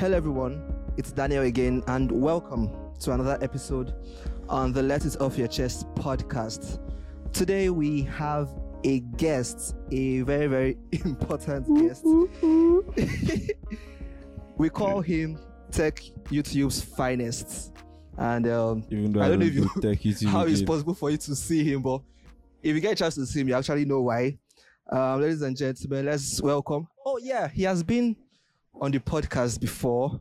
Hello, everyone. It's Daniel again, and welcome to another episode on the Let It Off Your Chest podcast. Today, we have a guest, a very, very important guest. we call him Tech YouTube's finest. And um, Even though I don't know if you- do tech YouTube how it's possible for you to see him, but if you get a chance to see him, you actually know why. Um, ladies and gentlemen, let's welcome. Oh, yeah, he has been on the podcast before.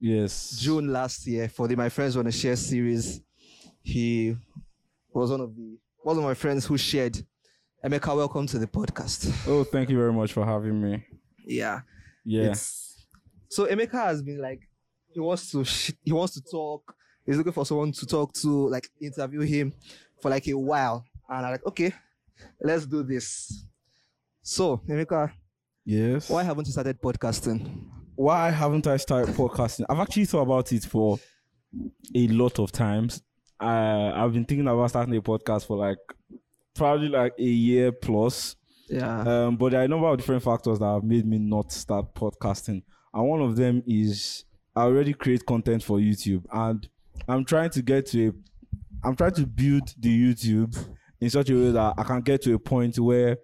Yes. June last year for the My Friends Wanna Share series. He was one of the one of my friends who shared. Emeka, welcome to the podcast. Oh, thank you very much for having me. Yeah. Yeah. It's- so Emeka has been like he wants to sh- he wants to talk. He's looking for someone to talk to, like interview him for like a while. And I'm like, okay, let's do this. So Emeka, yes. why haven't you started podcasting? Why haven't I started podcasting? I've actually thought about it for a lot of times. I I've been thinking about starting a podcast for like probably like a year plus. Yeah. Um, but there are a number of different factors that have made me not start podcasting. And one of them is I already create content for YouTube and I'm trying to get to a I'm trying to build the YouTube in such a way that I can get to a point where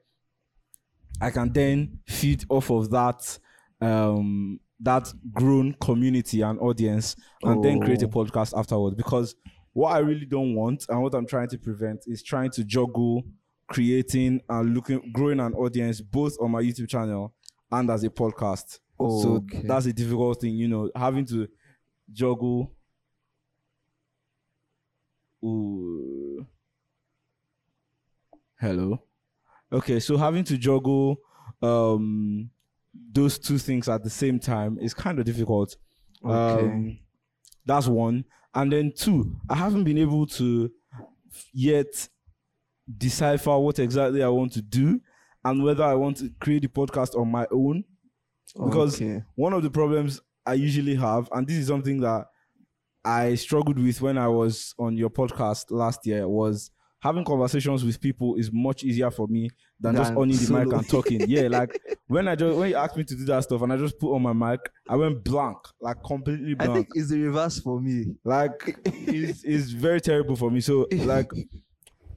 I can then feed off of that um that grown community and audience and then create a Oh. podcast afterwards because what I really don't want and what I'm trying to prevent is trying to juggle creating and looking growing an audience both on my YouTube channel and as a podcast. so Okay. that's a difficult thing, you know, having to juggle. Ooh. Hello. Okay, so having to juggle um those two things at the same time is kind of difficult. Okay. Um, that's one. And then two, I haven't been able to yet decipher what exactly I want to do and whether I want to create the podcast on my own. because- okay. One of the problems I usually have, and this is something that I struggled with when I was on your podcast last year, was having conversations with people is much easier for me than, just Than on the mic and talking. yeah, like when I just when you asked me to do that stuff and I just put on my mic, I went blank, like completely blank. I think it's the reverse for me. like it's, it's very terrible for me. So like,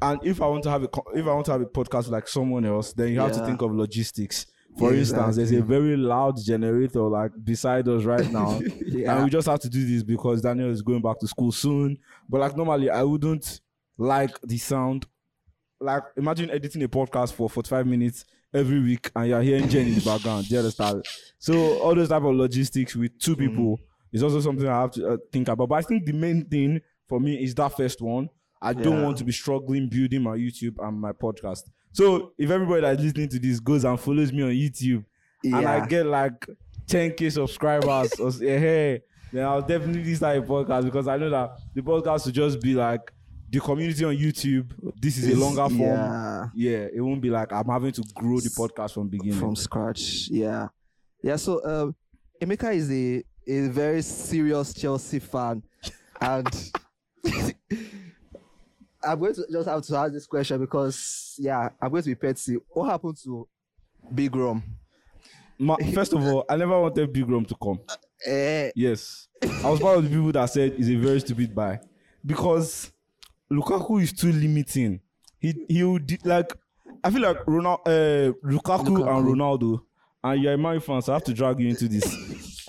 and if I want to have a if I want to have a podcast like someone else, then you have to think of logistics. For instance, there's a very loud generator like beside us right now, yeah. and we just have to do this because Daniel is going back to school soon. But like normally, I wouldn't like the sound. Like imagine editing a podcast for 45 minutes every week, and you're hearing Jen in the background. Do you understand? So all those type of logistics with two people is also something I have to uh, think about. But I think the main thing for me is that first one. I don't want to be struggling building my YouTube and my podcast. So if everybody that's listening to this goes and follows me on YouTube and I get like 10k subscribers or say, hey, then I'll definitely start a podcast because I know that the podcast will just be like the community on YouTube. This is a longer form. Yeah. Yeah, it won't be like I'm having to grow the podcast from beginning. from scratch. Yeah, yeah. So um, Emeka is a a very serious Chelsea fan, and I'm going to just have to ask this question because yeah, I'm going to be petty. What happened to Big Rom? Ma- First of all, I never wanted Big Rom to come. Eh, Yes, I was part of the people that said it's a very stupid buy because Lukaku is too limiting. He he would like I feel like Ronaldo, uh, Lukaku, Lukaku. and Ronaldo, and you're a Man fan, so I have to drag you into this.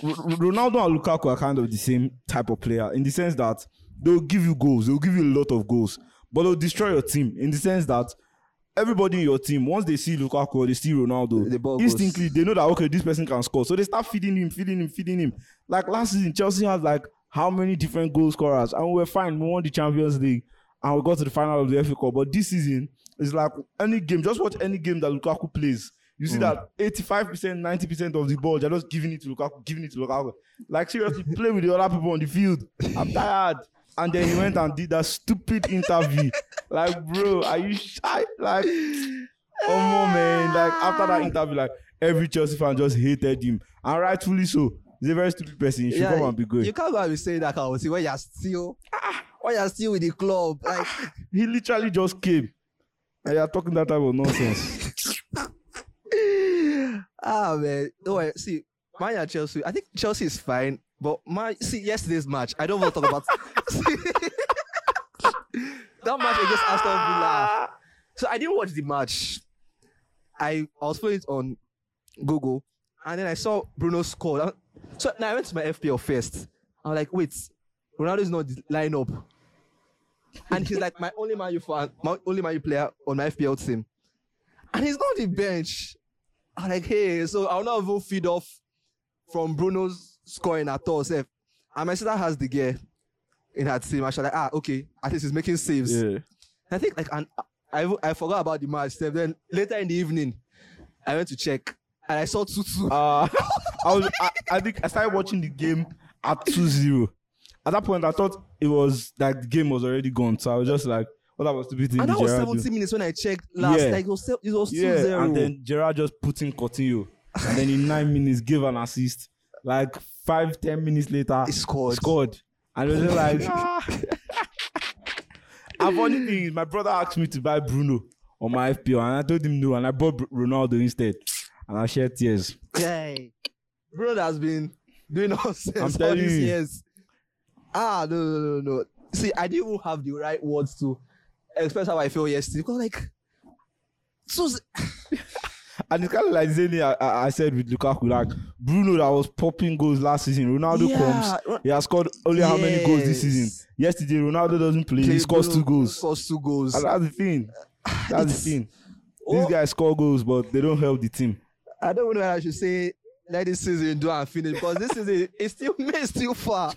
R- Ronaldo and Lukaku are kind of the same type of player in the sense that they'll give you goals, they'll give you a lot of goals, but they'll destroy your team in the sense that everybody in your team, once they see Lukaku or they see Ronaldo, The ball goes- instantly they know that okay, this person can score. So they start feeding him, feeding him, feeding him. Like last season, Chelsea had like how many different goal scorers, and we were fine. We won the Champions League and we got to the final of the FA Cup. But this season is like any game. Just watch any game that Lukaku plays. You see mm. that 85%, 90% of the ball, they're just giving it to Lukaku, giving it to Lukaku. Like, seriously, play with the other people on the field. I'm tired. And then he went and did that stupid interview. like, bro, are you shy? Like, oh man. Like, after that interview, like, every Chelsea fan just hated him. And rightfully so. He's a very stupid person. He should yeah, come and be good. you can't go and be saying that kind of thing when you're still ah. When you're still with the club. Like He literally just came. And you're talking that type of nonsense. ah man, no, see, Man and Chelsea. I think Chelsea is fine. But my see yesterday's match, I don't want to talk about that match against Aston Villa. So I didn't watch the match. I, I was playing it on Google, and then I saw Bruno score. So now I went to my FPL first. I'm like, wait, Ronaldo's not the lineup, and he's like my only Man U fan, my only Man U player on my FPL team, and he's not on the bench. I'm like, hey, so I'll not even feed off from Bruno's scoring at all. Sef. And my sister has De Gea in her team. I was like, ah, okay, at least he's making saves. Yeah. I think like and I I forgot about the match. Sef. Then later in the evening, I went to check and I saw two two. Uh, I was. I, I think I started watching the game at 2-0. At that point, I thought it was like the game was already gone. So I was just like, "What I was stupid thing?" and that was Gerrard do?" 17 minutes when I checked last. Yeah. Like it was it was 2 Yeah, 0. and then Gerrard just put in Coutinho, and then in nine minutes gave an assist. Like five, ten minutes later, he scored. scored, and it was just like. ah. and funny thing is, my brother asked me to buy Bruno on my FPL, and I told him no, and I bought Ronaldo instead, and I shed tears. Hey, Bruno has been doing all telling these you. years. Ah, no, no, no, no. See, I didn't even have the right words to express how I feel yesterday because, like, so And it's kind of like Zeni, I, I, said with Lukaku, like Bruno that was popping goals last season. Ronaldo Yeah. comes, he has scored only how many goals this season? Yesterday, Ronaldo doesn't play, he Play scores Bruno two goals. Scores two goals. And that's the thing. That's It's- the thing. Oh, These guys score goals, but they don't help the team. I don't know I should say. Let this season do and finish because this season is still is still far.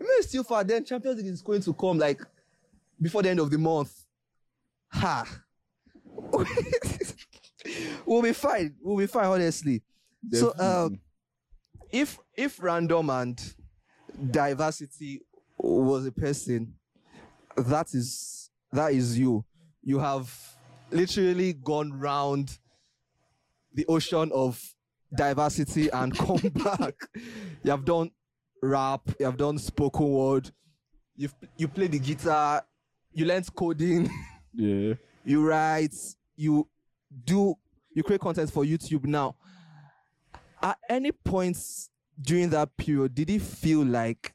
Is still far. Then Champions League is going to come like before the end of the month. Ha. we'll be fine. We'll be fine, honestly. So um if if random and diversity was a person, that is that is you. You have literally gone round the ocean of diversity and come back. You have done rap, you have done spoken word, you've you play the guitar, you learned coding, yeah. you write, you do you create content for YouTube now. At any points during that period, did it feel like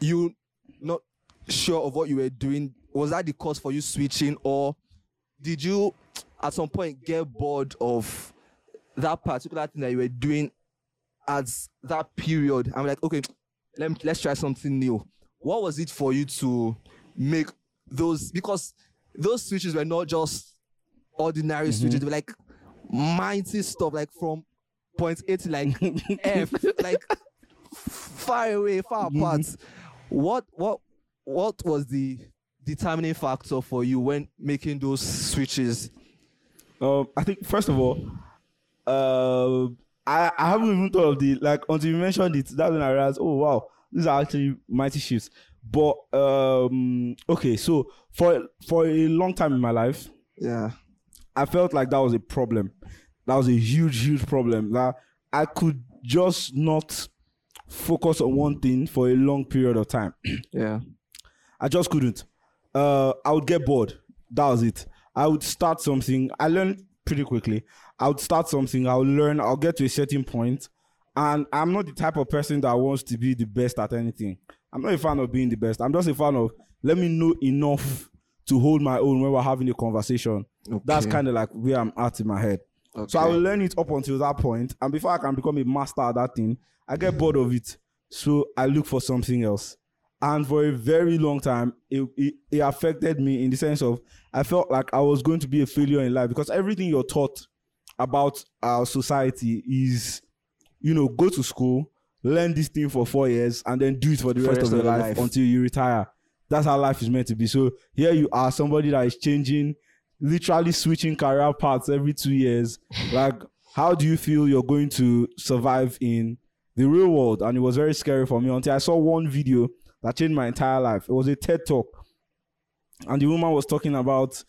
you not sure of what you were doing? Was that the cause for you switching, or did you at some point get bored of that particular thing that you were doing at that period? I'm like, okay, let me, let's try something new. What was it for you to make those? Because those switches were not just ordinary switches; they were like mighty stuff, like from point to like F, like far away, far apart. What what what was the determining factor for you when making those switches? Um, I think first of all, uh, I I haven't even thought of the like until you mentioned it. That's when I realized, oh wow, these are actually mighty shifts. But um, okay, so for for a long time in my life, Yeah. I felt like that was a problem. That was a huge, huge problem. That I could just not focus on one thing for a long period of time. Yeah. I just couldn't. Uh, I would get bored. That was it. I would start something. I learned pretty quickly. I would start something. I'll learn. I'll get to a certain point, and I'm not the type of person that wants to be the best at anything. I'm not a fan of being the best. I'm just a fan of let me know enough to hold my own when we're having a conversation. That's kind of like where I'm at in my head. So I will learn it up until that point, and before I can become a master at that thing, I get bored of it. So I look for something else. And for a very long time, it, it, it affected me in the sense of I felt like I was going to be a failure in life because everything you're taught about our society is, you know, go to school, learn this thing for four years, and then do it for the For rest, rest of of your your life, life. until you retire. That's how life is meant to be. So here you are, somebody that is changing, literally switching career paths every two years. Like, how do you feel you're going to survive in the real world? And it was very scary for me until I saw one video that changed my entire life. It was a TED talk, and the woman was talking about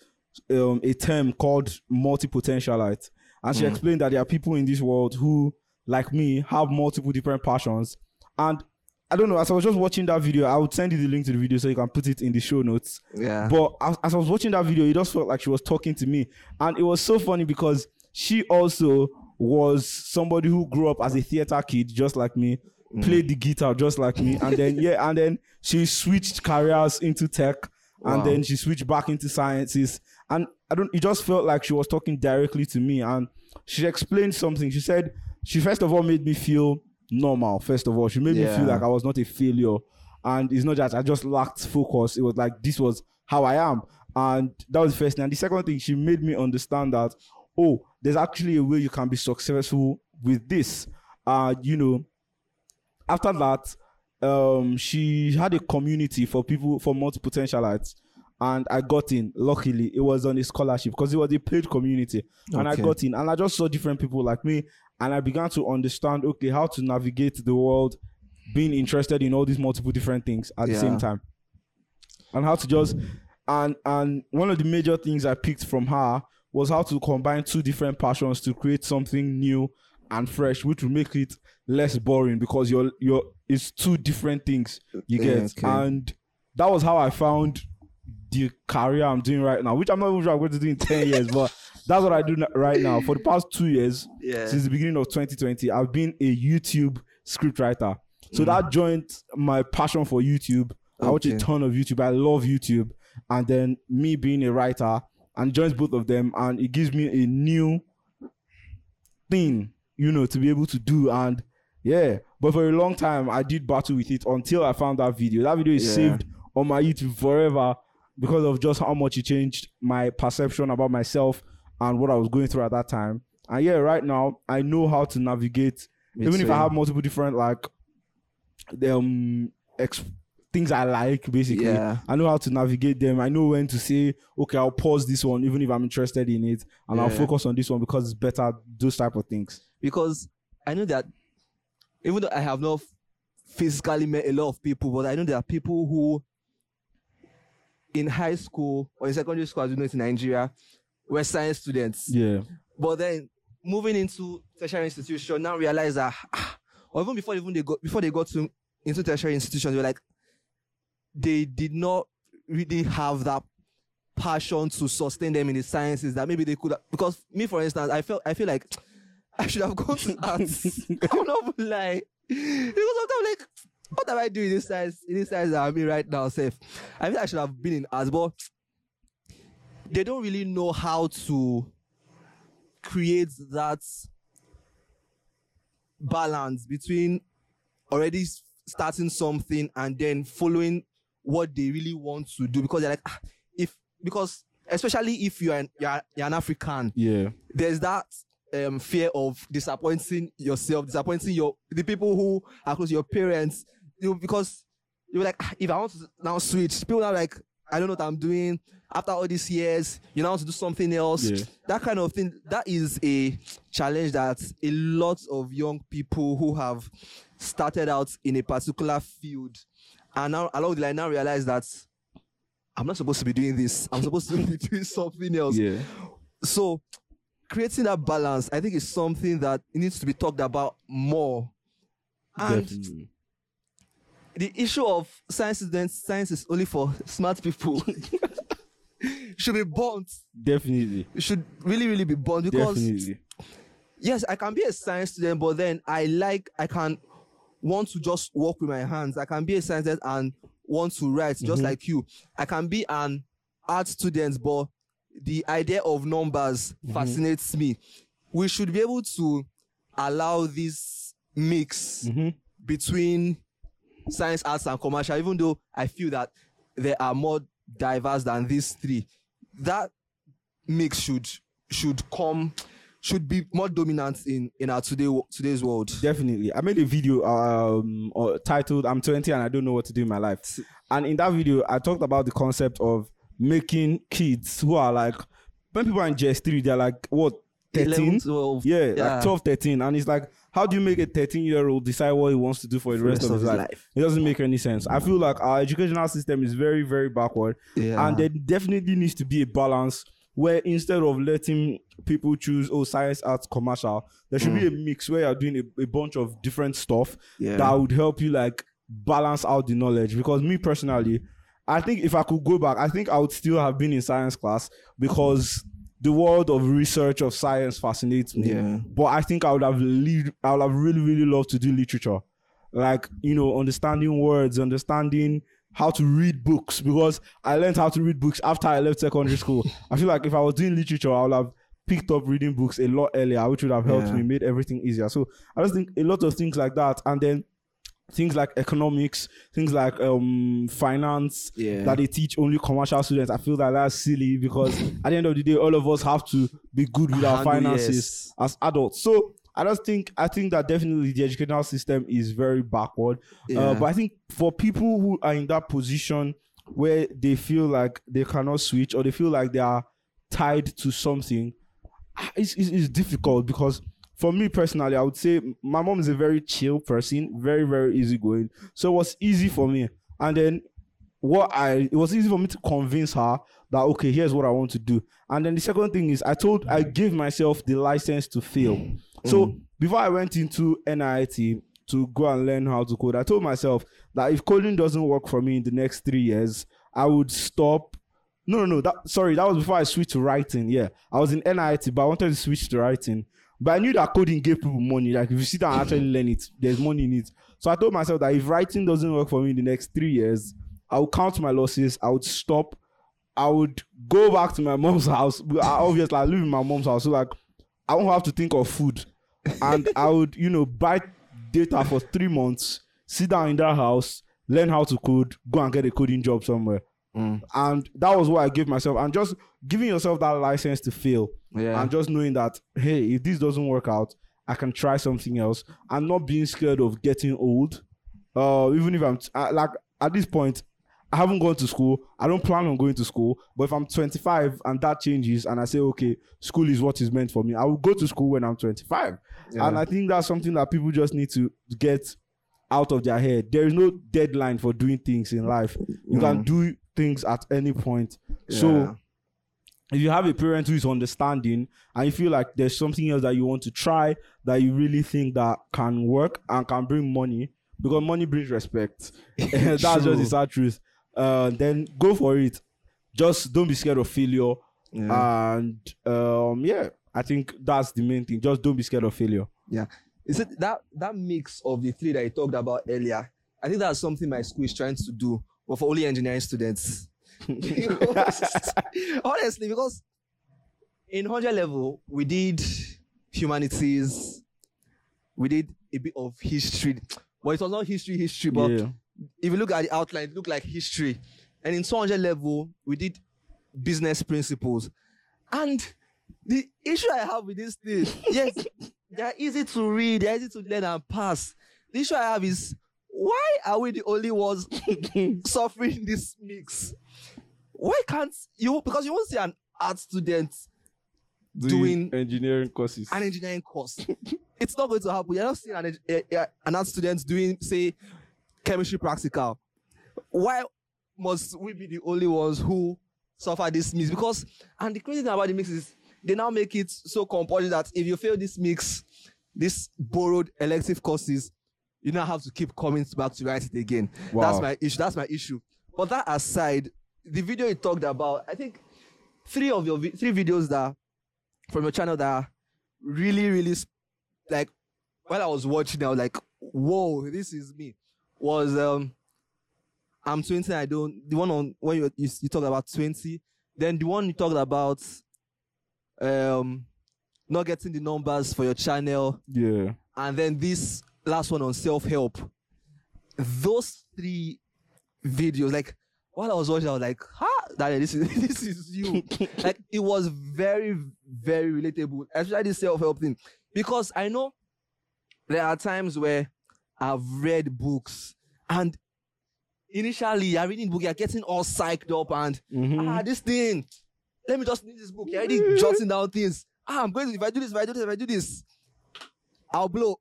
um, a term called multi-potentialite, and she explained that there are people in this world who, like me, have multiple different passions. And I don't know. As I was just watching that video, I would send you the link to the video so you can put it in the show notes. Yeah. But as, as I was watching that video, it just felt like she was talking to me. And it was so funny because she also was somebody who grew up as a theater kid, just like me, played the guitar just like me, and then yeah, and then she switched careers into tech, and Wow. then she switched back into sciences, and I don't. It just felt like she was talking directly to me, and she explained something. She said she first of all made me feel normal. First of all, she made me feel like I was not a failure, and it's not that I just lacked focus. It was like this was how I am, and that was the first thing. And the second thing, she made me understand that oh, there's actually a way you can be successful with this. Uh, you know, after that, um, she had a community for people for multi potentialites, and I got in. Luckily, it was on a scholarship because it was a paid community, and I got in, and I just saw different people like me, and I began to understand okay how to navigate the world, being interested in all these multiple different things at the same time, and how to just and and one of the major things I picked from her was how to combine two different passions to create something new and fresh, which will make it less boring because you're you're it's two different things you get. okay. And that was how I found the career I'm doing right now, which I'm not even sure I'm going to do in 10 years, but that's what I do right now. For the past two years, Yeah. since the beginning of 2020, I've been a YouTube scriptwriter. So Mm. that joined my passion for YouTube. I watch a ton of YouTube. I love YouTube. And then me being a writer and joins both of them and it gives me a new thing, you know, to be able to do. And yeah, but for a long time I did battle with it until I found that video. That video is Yeah. saved on my YouTube forever because of just how much it changed my perception about myself and what I was going through at that time. And yeah, right now I know how to navigate, Me even if I have multiple different like the um ex- things I like basically. Yeah. I know how to navigate them. I know when to say, okay, I'll pause this one, even if I'm interested in it, and I'll focus on this one because it's better. Those type of things. because I know that even though I have not physically met a lot of people, but I know there are people who in high school or in secondary school, as you know, it's in Nigeria, were science students. Yeah, But then moving into tertiary institution, now realize that, ah, or even before even they got before they got to into tertiary institutions, they were like, they did not really have that passion to sustain them in the sciences that maybe they could. have- Because me, for instance, I felt I feel like I should have gone to arts. I'm not gonna lie. Because sometimes like, what am I doing in this size in this size that I'm in right now? Safe. I mean I should have been in arts, but they don't really know how to create that balance between already starting something and then following what they really want to do because they're like "Ah, if because especially if you're an, you're, you're an African yeah, there's that um, fear of disappointing yourself, disappointing your the people who are close to your parents. You because you're like, "Ah, if I want to now switch, people are like, I don't know what I'm doing. After all these years, you now want to do something else. Yeah. That kind of thing. That is a challenge that a lot of young people who have started out in a particular field and now along the line now realize that I'm not supposed to be doing this. I'm supposed to be doing something else yeah, so creating that balance i think is something that needs to be talked about more and definitely. the issue of science is then science is only for smart people should be burnt Definitely, it should really really be burnt because definitely. yes i can be a science student but then i like i can want to just work with my hands i can be a science student and want to write just Mhm. like you i can be an art student but the idea of numbers Mm-hmm. fascinates me we should be able to allow this mix Mhm. between science arts and commercial even though i feel that there are more diverse than these three that mix should should come should be more dominant in in our today today's world Definitely. I made a video um titled I'm 20 and I don't know what to do in my life. And in that video I talked about the concept of making kids who are like when people are in JS3 they're like what 13 12, yeah, Yeah. like 12 13 and it's like how do you make a 13 year old decide what he wants to do for the rest, of his life? It doesn't make any sense. I feel like our educational system is very very backward Yeah. and there definitely needs to be a balance where instead of letting people choose oh science arts commercial there should be a mix where you're doing a, a bunch of different stuff Yeah. that would help you like balance out the knowledge because me personally i think if i could go back i think i would still have been in science class because the world of research of science fascinates me Yeah. but i think i would have i would have really really loved to do literature like you know understanding words, understanding how to read books because I learned how to read books after I left secondary school. I feel like if I was doing literature, I would have picked up reading books a lot earlier, which would have helped Yeah. me, made everything easier. So I just think a lot of things like that, and then things like economics, things like um finance Yeah. that they teach only commercial students. I feel that that's silly because at the end of the day, all of us have to be good with our finances yes. as adults. So I just think I think that definitely the educational system is very backward. Uh, but I think for people who are in that position where they feel like they cannot switch or they feel like they are tied to something, ah, it's, it's, it's difficult because for me personally, I would say my mom is a very chill person, very, very easygoing. So it was easy for me. And then what I it was easy for me to convince her that okay, here's what I want to do. And then the second thing is I told I gave myself the license to fail. So mm. before I went into NIT to go and learn how to code, I told myself that if coding doesn't work for me in the next three years, I would stop. No, no, no. That sorry, that was before I switched to writing. Yeah, I was in NIT, but I wanted to switch to writing. But I knew that coding gave people money. Like if you sit down and actually learn it, there's money in it. So I told myself that if writing doesn't work for me in the next three years, I would count my losses. I would stop. I would go back to my mom's house. I obviously I live in my mom's house, so like I won't have to think of food, and I would you know buy data for three months, sit down in that house, learn how to code, go and get a coding job somewhere. Mm. And that was what I gave myself. And just giving yourself that license to fail Yeah. and just knowing that hey if this doesn't work out i can try something else. And not being scared of getting old. Uh even if i'm I, uh, like at this point i haven't gone to school. I don't plan on going to school. But if i'm 25 and that changes and i say okay school is what is meant for me i will go to school when i'm 25 Yeah. and i think that's something that people just need to get out of their head. There is no deadline for doing things in life. You can mm. do things at any point. So if you have a parent who is understanding and you feel like there's something else that you want to try that you really think that can work and can bring money because money brings respect. That's just the sad truth. Uh, then go for it. Just don't be scared of failure. Yeah. and um, yeah i think that's the main thing. Just don't be scared of failure. Yeah. Is it that that mix of the three that I talked about earlier? I think that's something my school is trying to do, but for only engineering students. Honestly, because in 100 level, we did humanities, we did a bit of history, but it was not history, history, but yeah if you look at the outline, it looked like history. And in 200 level, we did business principles. And the issue I have with this thing, yes, they're easy to read, they're easy to learn and pass. The issue I have is why are we the only ones suffering this mix? Why can't you? Because you won't see an art student doing engineering courses an engineering course. it's not going to happen. You're not seeing an, a, a, an art student doing, say, chemistry practical. Why must we be the only ones who suffer this mix? Because, and the crazy thing about the mix is they now make it so compulsory that if you fail this mix, this borrowed elective courses, you now have to keep coming back to write it again. That's my issue. That's my issue. But that aside, the video you talked about, I think three of your vi- three videos that from your channel that are really, really like while I was watching, I was like, whoa, this is me. Was um I'm 20, I don't the one on when you you, you talked about 20, then the one you talked about um not getting the numbers for your channel, yeah and then this last one on self-help. Those three videos, like while I was watching, I was like, "Ha, Daniel, this is this is you." like it was very, very relatable, especially the self-help thing, because I know there are times where I've read books and initially you're reading book, you're getting all psyched up and Mhm. ah, this thing. Let me just read this book. You're already jotting down things. Ah, I'm going to if I do this, if I do this, if I do this, I'll blow.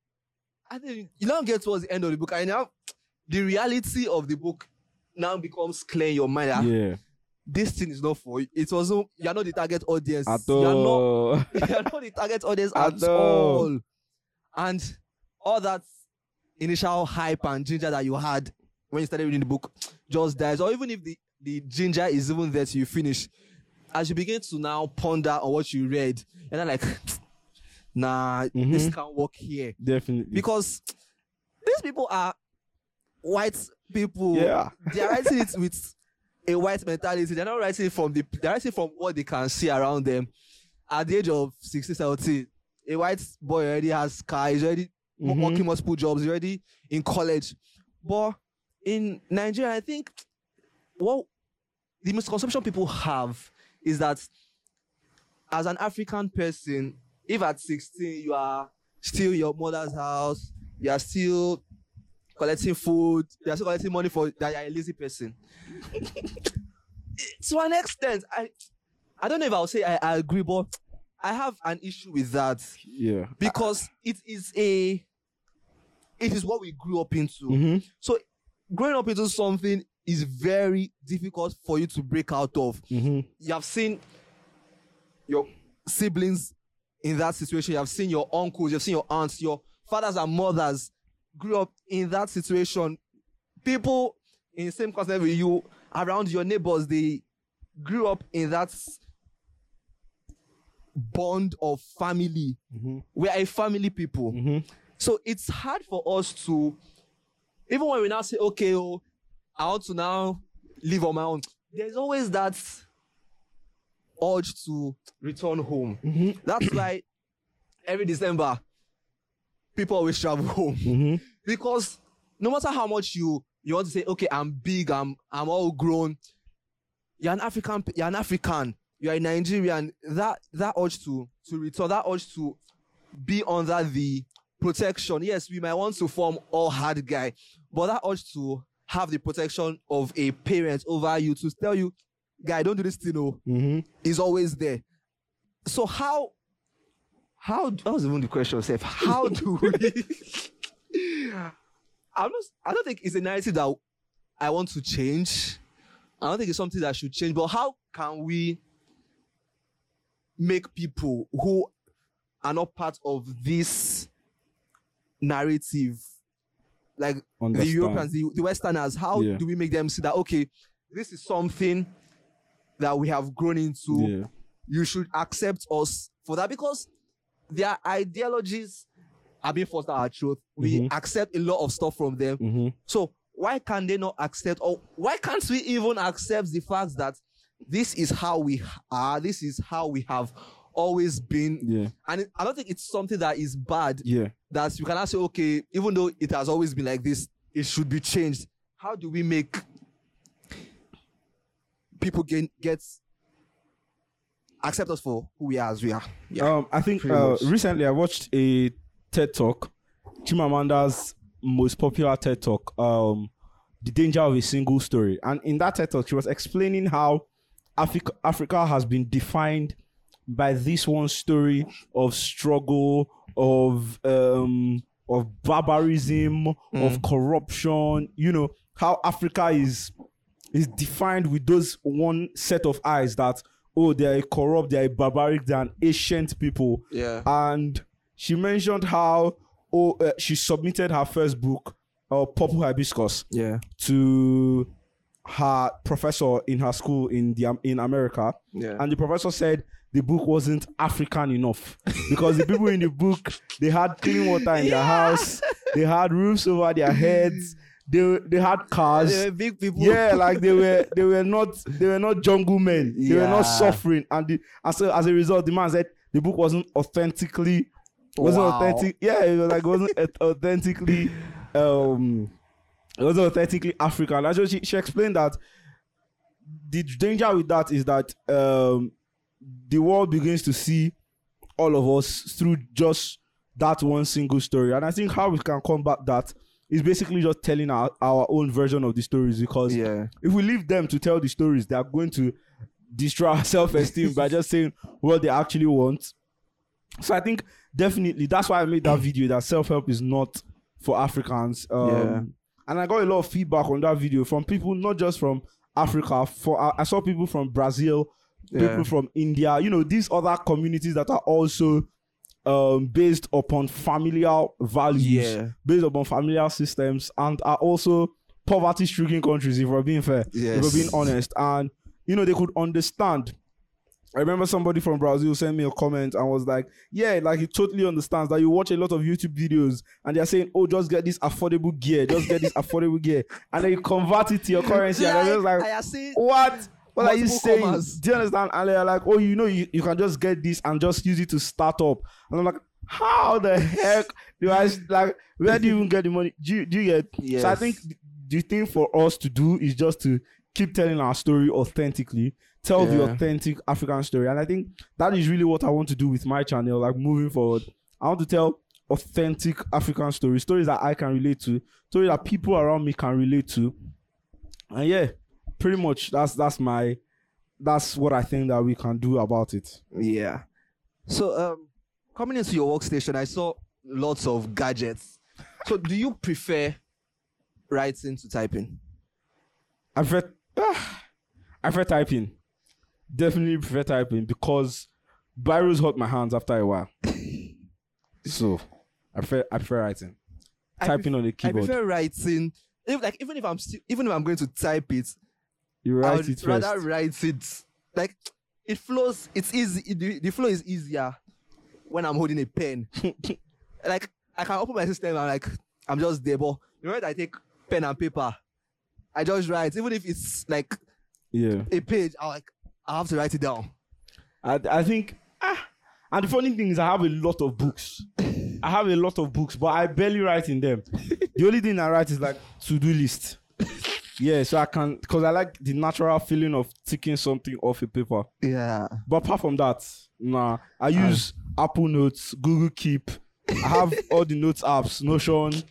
And then you now get towards the end of the book, and now the reality of the book now becomes clear in your mind. that yeah This thing is not for you. It wasn't. You're not the target audience. at You're not. all You're not the target audience At at, all. all. And all that initial hype and ginger that you had when you started reading the book just dies. Or even if the, the ginger is even there till you finish, as you begin to now ponder on what you read, and then like, nah, this Mhm. can't work here. definitely Because these people are white people. Yeah. They are writing it with a white mentality. They're not writing from the they're writing from what they can see around them. At the age of 16, 17, a white boy already has car, he's already Mhm. working multiple jobs, he's already in college. But in Nigeria, I think what the misconception people have is that as an African person, if at 16 you are still your mother's house, you are still collecting food, you are still collecting money for that you are a lazy person. to an extent, I I don't know if I'll say I, I agree, but I have an issue with that Yeah. because it is a it is what we grew up into. Mhm. So growing up into something is very difficult for you to break out of. Mhm. You have seen your siblings in that situation. You have seen your uncles, you have seen your aunts, your fathers and mothers grew up in that situation. People in the same concept with you, around your neighbors, they grew up in that bond of family. Mhm. We are a family people. Mhm. So it's hard for us to, even when we now say, okay, oh, I want to now live on my own, there's always that urge to return home. Mhm. That's why every December, people always travel home. Mhm. Because no matter how much you you want to say, okay, I'm big, I'm I'm all grown, you're an African, you're an African, you're a Nigerian. That that urge to to return, that urge to be under the protection. Yes, we might want to form all hard guy, but that urge to have the protection of a parent over you to tell you, guy, don't do this thing, oh, Mhm. is always there. So how how that was even the question self. How do we I'm not I don't think it's a narrative that I want to change. I don't think it's something that should change, but how can we make people who are not part of this narrative like the Europeans, the, the Westerners, how Yeah. do we make them see that okay, this is something that we have grown into? Yeah. You should accept us for that because their ideologies are being forced our truth. We Mhm. accept a lot of stuff from them. Mhm. So why can they not accept, or why can't we even accept the fact that this is how we are, this is how we have always been, Yeah. and I don't think it's something that is bad Yeah. that you cannot say, okay, even though it has always been like this, it should be changed. How do we make people get get accept us for who we are as we are? Yeah. Um, I think uh, recently I watched a TED talk, Chimamanda's most popular TED talk, um, "The Danger of a Single Story," and in that TED talk, she was explaining how Africa Africa has been defined by this one story of struggle, of um, of barbarism, of corruption. You know how Africa is is defined with those one set of eyes that oh they are corrupt, they are barbaric, they are ancient people. yeah. And she mentioned how oh uh, she submitted her first book, uh, Purple Hibiscus, Yeah. to her professor in her school in the in America, Yeah. and the professor said the book wasn't African enough because the people in the book they had clean water in their house, they had roofs over their heads, they they had cars. They were big people. Yeah, like they were they were not they were not jungle men. They were not suffering, and the, and so as a result, the man said the book wasn't authentically wasn't Wow. authentic. Yeah, it was like wasn't authentically um it wasn't authentically African. Actually, she, she explained that the danger with that is that um the world begins to see all of us through just that one single story. And I think how we can combat that is basically just telling our, our own version of the stories because Yeah. if we leave them to tell the stories, they are going to destroy our self-esteem by just saying what they actually want. So I think definitely that's why I made that video that self-help is not for Africans. Um, Yeah. And I got a lot of feedback on that video from people, not just from Africa. For I, I saw people from Brazil, Yeah. people from India. You know these other communities that are also um, based upon familial values Yeah. based upon familial systems and are also poverty stricken countries if we're being fair if Yes. we're being honest and you know they could understand I remember somebody from Brazil sent me a comment and was like, "Yeah, like he totally understands that you watch a lot of YouTube videos and they're saying, oh, just get this affordable gear, just get this affordable gear, and then you convert it to your currency." and I was like, I have seen "What? What are you saying? Do you understand?" And they're like, "Oh, you know, you, you can just get this and just use it to start up." And I'm like, "How the heck do I like? Where do you even get the money? Do you, do you get?" So I think the thing for us to do is just to keep telling our story authentically, tell the authentic African story. And I think that is really what I want to do with my channel, like moving forward. I want to tell authentic African stories, stories that I can relate to, stories that people around me can relate to. And yeah, pretty much that's that's my that's what I think that we can do about it. Yeah. So um coming into your workstation, I saw lots of gadgets. So do you prefer writing to typing? I prefer ah, I prefer typing. Definitely prefer typing because biros hurt my hands after a while. so I prefer I prefer writing. I typing on the keyboard. I prefer writing. If, like even if I'm still, even if I'm going to type it, you I write would it first. rather write it. Like it flows. It's easy. the, the flow is easier when I'm holding a pen. like I can open my system and like I'm just there. But the moment I take pen and paper, I just write. Even if it's like yeah. a page, I like I have to write it down. I I think ah and the funny thing is I have a lot of books. I have a lot of books, but I barely write in them. the only thing I write is like to-do list. Yeah, so I can because I like the natural feeling of ticking something off a paper. Yeah. But apart from that, nah. I use Apple Notes, Google Keep. I have all the notes apps, Notion.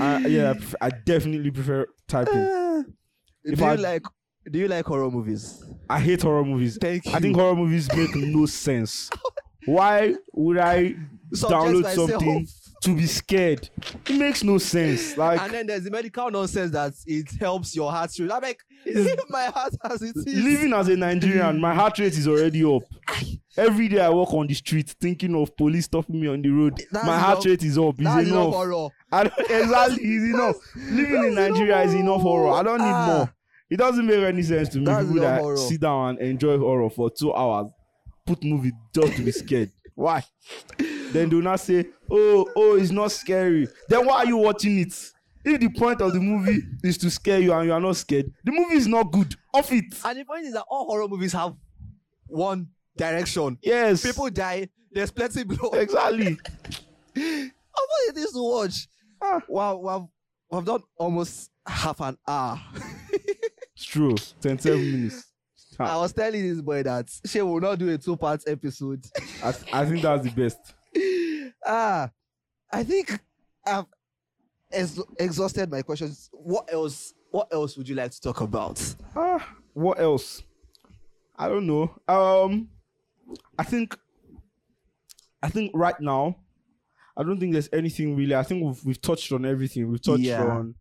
I, yeah, I, pref- I definitely prefer typing. Uh, do If you I- like do you like horror movies? I hate horror movies. Thank you. I think horror movies make no sense. Why would I Subject download something to be scared? It makes no sense. Like and then there's the medical nonsense that it helps your heart rate. I'm like, my heart as it is. living as a Nigerian, my heart rate is already up. Every day I walk on the street thinking of police stopping me on the road. That's my heart enough- rate is up. It's That's enough enough. horror. I don't, exactly, it's enough. Living in Nigeria is enough enough horror. I don't need Ah. more. It doesn't make any sense to me. That's People that horror. sit down and enjoy horror for two hours, put movie just to be scared. Why? Then do not say, "Oh, oh, it's not scary." Then why are you watching it? If the point of the movie is to scare you and you are not scared, the movie is not good. Off it. And the point is that all horror movies have one direction. Yes. People die. There's plenty blood. exactly. How many things to watch? Ah. Wow, wow. We've done almost half an hour. It's true. 27 minutes. I was telling this boy that she will not do a two-part episode. I, I think that's the best. ah, I think I've ex- exhausted my questions. What else? What else would you like to talk about? Ah, what else? I don't know. Um, I think, I think right now, I don't think there's anything really. I think we've we've touched on everything. We've touched Yeah. on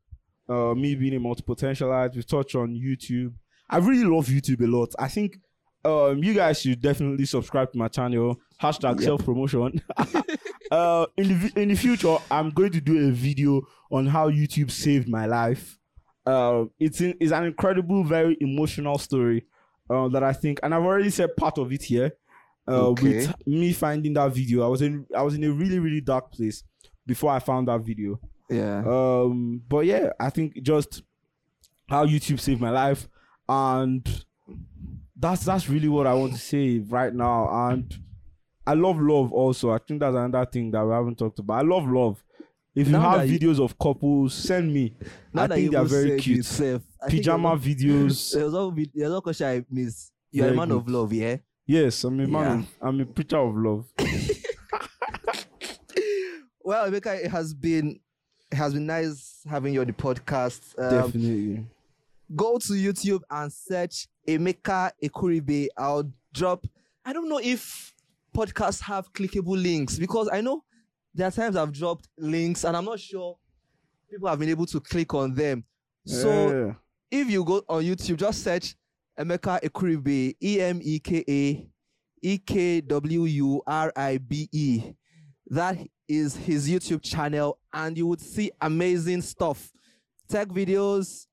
uh me being a multi-potentialite. We've touched on YouTube. I really love YouTube a lot. I think um you guys should definitely subscribe to my channel. Hashtag Yep. self promotion. uh, in the in the future, I'm going to do a video on how YouTube saved my life. Uh, it's in, it's an incredible, very emotional story uh, that I think, and I've already said part of it here. Uh, Okay. With me finding that video, I was in I was in a really really dark place before I found that video. Yeah. Um, but yeah, I think just how YouTube saved my life, and that's that's really what I want to say right now. And I love love also. I think that's another thing that we haven't talked about. I love love. If you Now have that you- videos of couples, send me. I think they're very cute. yourself, Pajama videos. There's vid- there's question I missed. You're Very a man good. of love, yeah? Yes, I'm a man. Yeah. of- I'm a preacher of love. Well, Emeka, it has been it has been nice having you on the podcast. Um, Definitely. Go to YouTube and search Emeka Ekwuribe. I'll drop. I don't know if podcasts have clickable links because I know there are times I've dropped links and I'm not sure people have been able to click on them. So Yeah. if you go on YouTube, just search Emeka Ekwuribe, E M E K A E K W U R I B E. That is his YouTube channel, and you would see amazing stuff, tech videos.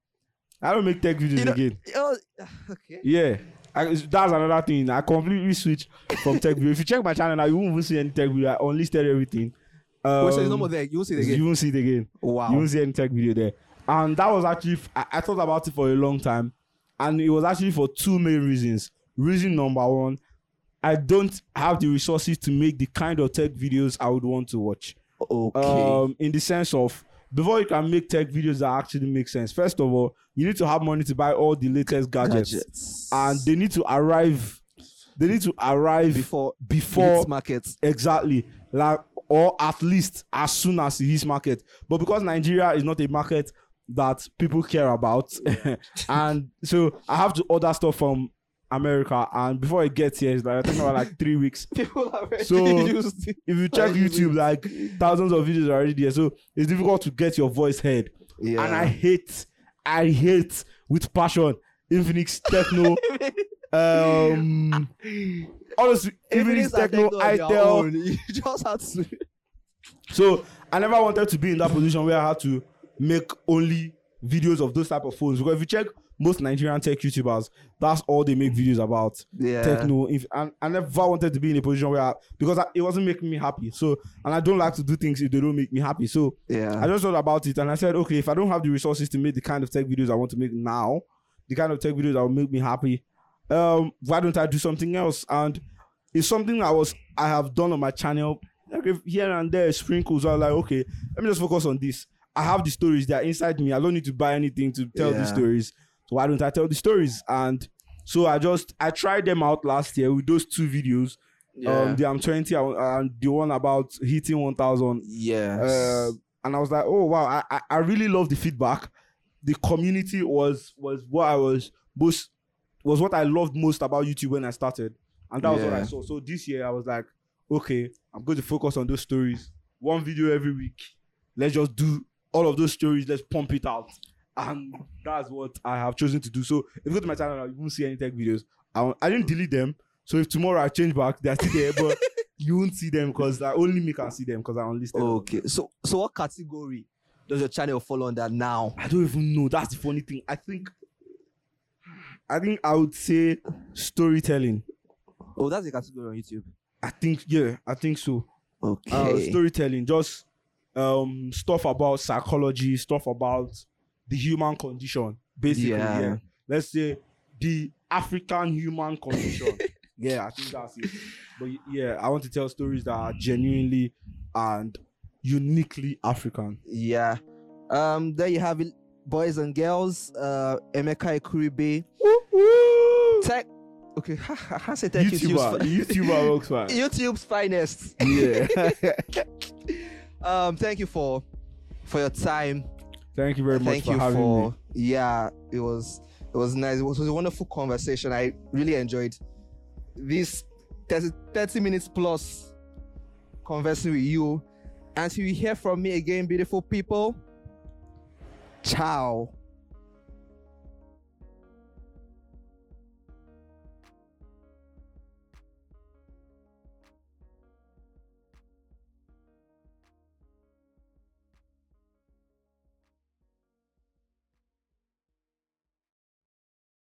I don't make tech videos You know- again. Oh, okay. Yeah. I, that's another thing. I completely switched from tech video. If you check my channel now, you won't even see any tech video. I unlisted everything. Um, Wait, so it's no more there. You will see it You again. won't see it again. Wow. You won't see any tech video there. And that was actually, I, I thought about it for a long time. And it was actually for two main reasons. Reason number one, I don't have the resources to make the kind of tech videos I would want to watch. Okay. Um, in the sense of, before you can make tech videos that actually make sense, first of all, you need to have money to buy all the latest gadgets. Gadgets. And they need to arrive, they need to arrive before before markets. Exactly. Like, or at least as soon as it hits market. But because Nigeria is not a market that people care about, and so I have to order stuff from America. And before it gets here, it's like I think about like three weeks. People are already So, used If you check YouTube, like thousands of videos are already there. So it's difficult to get your voice heard. Yeah. And I hate, I hate with passion Infinix Tecno. um honestly, Infinix Tecno, their ITEL, you just have to. So I never wanted to be in that position where I had to make only videos of those type of phones because if you check most Nigerian tech YouTubers, that's all they make videos about Yeah. Tecno. If and I never wanted to be in a position where I, because I, it wasn't making me happy. So and I don't like to do things if they don't make me happy. So yeah, I just thought about it and I said, okay, if I don't have the resources to make the kind of tech videos I want to make now, the kind of tech videos that will make me happy, um, why don't I do something else? And it's something I was I have done on my channel. Like here and there sprinkles. I was like, okay, let me just focus on this. I have the stories that are inside me. I don't need to buy anything to tell Yeah. the stories. So why don't I tell the stories? And so I just I tried them out last year with those two videos. Um, the I'm 20 and the one about hitting 1,000 yes. uh, and I was like, oh wow, I, I, I really love the feedback. The community was was what I was most was what I loved most about YouTube when I started, and that was what I saw. So this year I was like, okay, I'm going to focus on those stories, one video every week. Let's just do all of those stories. Let's pump it out, and that's what I have chosen to do. So if you go to my channel, you won't see any tech videos. I, I didn't delete them. So if tomorrow I change back, they're still there, but you won't see them because only me can see them because I unlisted. them. okay. So so what category does your channel fall under now? I don't even know. That's the funny thing. I think, I think I would say storytelling. Oh, that's a category on YouTube. I think yeah, I think so. Okay. Uh, storytelling, just um stuff about psychology, stuff about the human condition, basically. Yeah. Yeah. Let's say the African human condition. yeah, I think that's it. But yeah, I want to tell stories that are genuinely and uniquely African. Yeah. Um, there you have it, boys and girls. Uh, Emeka Ekwuribe. Tech. Okay, I can't say tech YouTuber, YouTube's, YouTuber works fine. YouTube's finest. Yeah. Um, thank you for for your time. Thank you very much thank for you having for me. yeah. It was it was nice. It was, it was a wonderful conversation. I really enjoyed this 30, 30 minutes plus conversing with you. Until you hear from me again, beautiful people. Ciao.